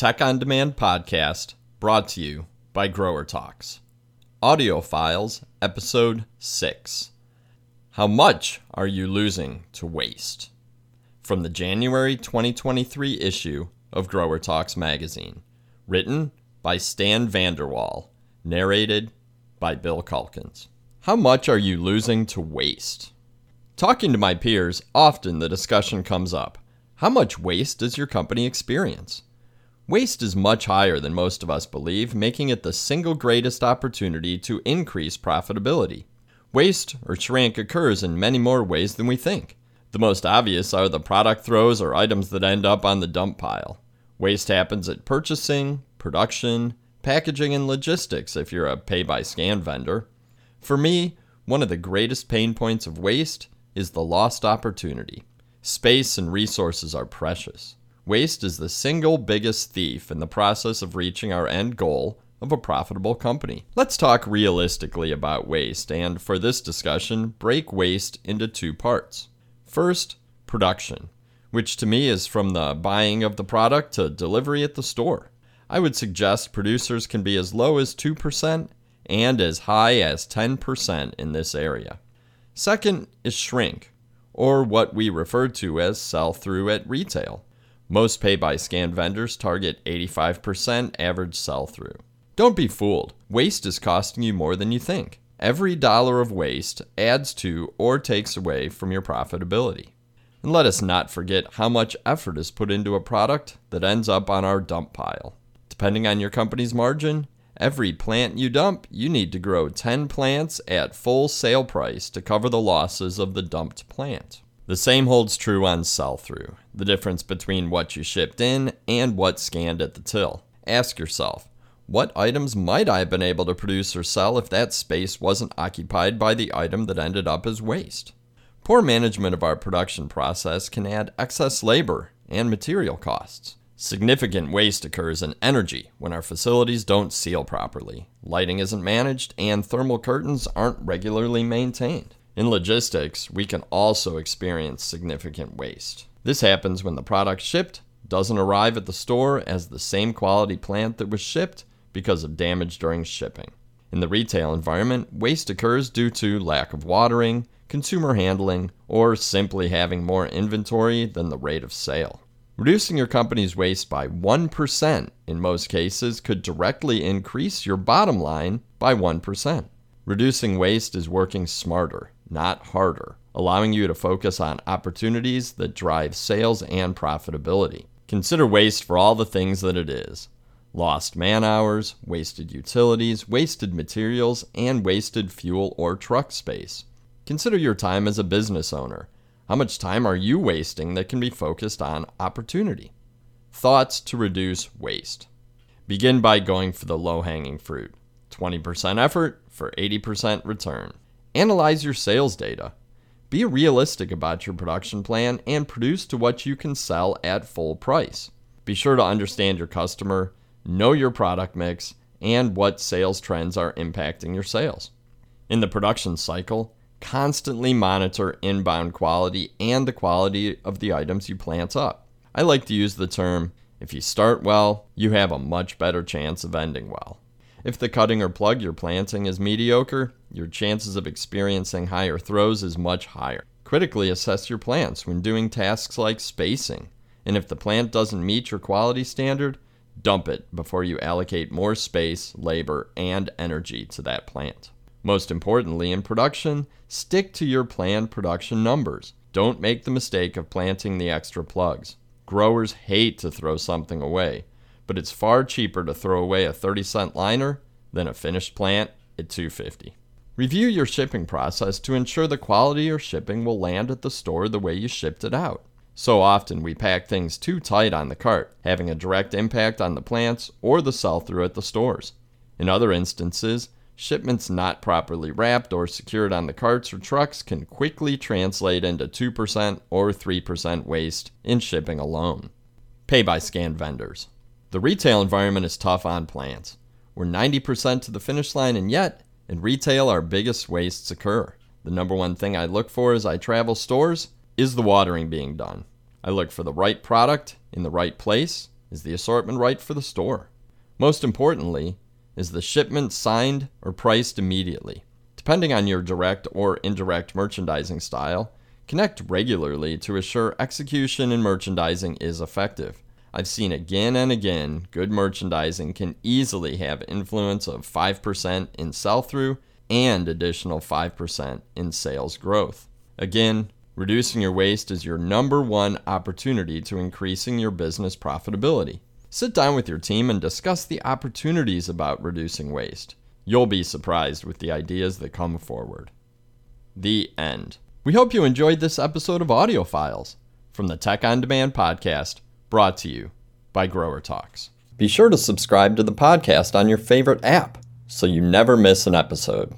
Tech on Demand podcast brought to you by Grower Talks. Audio Files, Episode 6. How much are you losing to waste? From the January 2023 issue of Grower Talks magazine. Written by Stan Vander Waal. Narrated by Bill Calkins. How much are you losing to waste? Talking to my peers, often the discussion comes up how much waste does your company experience? Waste is much higher than most of us believe, making it the single greatest opportunity to increase profitability. Waste or shrink occurs in many more ways than we think. The most obvious are the product throws or items that end up on the dump pile. Waste happens at purchasing, production, packaging, and logistics if you're a pay by scan vendor. For me, one of the greatest pain points of waste is the lost opportunity. Space and resources are precious. Waste is the single biggest thief in the process of reaching our end goal of a profitable company. Let's talk realistically about waste, and for this discussion, break waste into two parts. First, production, which to me is from the buying of the product to delivery at the store. I would suggest producers can be as low as 2% and as high as 10% in this area. Second is shrink, or what we refer to as sell through at retail. Most pay by scan vendors target 85% average sell through. Don't be fooled, waste is costing you more than you think. Every dollar of waste adds to or takes away from your profitability. And let us not forget how much effort is put into a product that ends up on our dump pile. Depending on your company's margin, every plant you dump, you need to grow 10 plants at full sale price to cover the losses of the dumped plant. The same holds true on sell through, the difference between what you shipped in and what scanned at the till. Ask yourself, what items might I have been able to produce or sell if that space wasn't occupied by the item that ended up as waste? Poor management of our production process can add excess labor and material costs. Significant waste occurs in energy when our facilities don't seal properly, lighting isn't managed, and thermal curtains aren't regularly maintained. In logistics, we can also experience significant waste. This happens when the product shipped doesn't arrive at the store as the same quality plant that was shipped because of damage during shipping. In the retail environment, waste occurs due to lack of watering, consumer handling, or simply having more inventory than the rate of sale. Reducing your company's waste by 1% in most cases could directly increase your bottom line by 1%. Reducing waste is working smarter, not harder, allowing you to focus on opportunities that drive sales and profitability. Consider waste for all the things that it is lost man hours, wasted utilities, wasted materials, and wasted fuel or truck space. Consider your time as a business owner. How much time are you wasting that can be focused on opportunity? Thoughts to reduce waste. Begin by going for the low hanging fruit 20% effort for 80% return. Analyze your sales data. Be realistic about your production plan and produce to what you can sell at full price. Be sure to understand your customer, know your product mix, and what sales trends are impacting your sales. In the production cycle, constantly monitor inbound quality and the quality of the items you plant up. I like to use the term if you start well, you have a much better chance of ending well. If the cutting or plug you're planting is mediocre, your chances of experiencing higher throws is much higher. Critically assess your plants when doing tasks like spacing, and if the plant doesn't meet your quality standard, dump it before you allocate more space, labor, and energy to that plant. Most importantly, in production, stick to your planned production numbers. Don't make the mistake of planting the extra plugs. Growers hate to throw something away, but it's far cheaper to throw away a 30 cent liner than a finished plant at 250. Review your shipping process to ensure the quality or shipping will land at the store the way you shipped it out. So often we pack things too tight on the cart, having a direct impact on the plants or the sell through at the stores. In other instances, shipments not properly wrapped or secured on the carts or trucks can quickly translate into 2% or 3% waste in shipping alone. Pay by scan vendors. The retail environment is tough on plants. We're 90% to the finish line, and yet, in retail, our biggest wastes occur. The number one thing I look for as I travel stores is the watering being done. I look for the right product in the right place Is the assortment right for the store? Most importantly, is the shipment signed or priced immediately? Depending on your direct or indirect merchandising style, connect regularly to assure execution in merchandising is effective. I've seen again and again good merchandising can easily have influence of 5% in sell through and additional 5% in sales growth. Again, reducing your waste is your number one opportunity to increasing your business profitability. Sit down with your team and discuss the opportunities about reducing waste. You'll be surprised with the ideas that come forward. The end. We hope you enjoyed this episode of Audio Files from the Tech on Demand podcast, brought to you by Grower Talks. Be sure to subscribe to the podcast on your favorite app so you never miss an episode.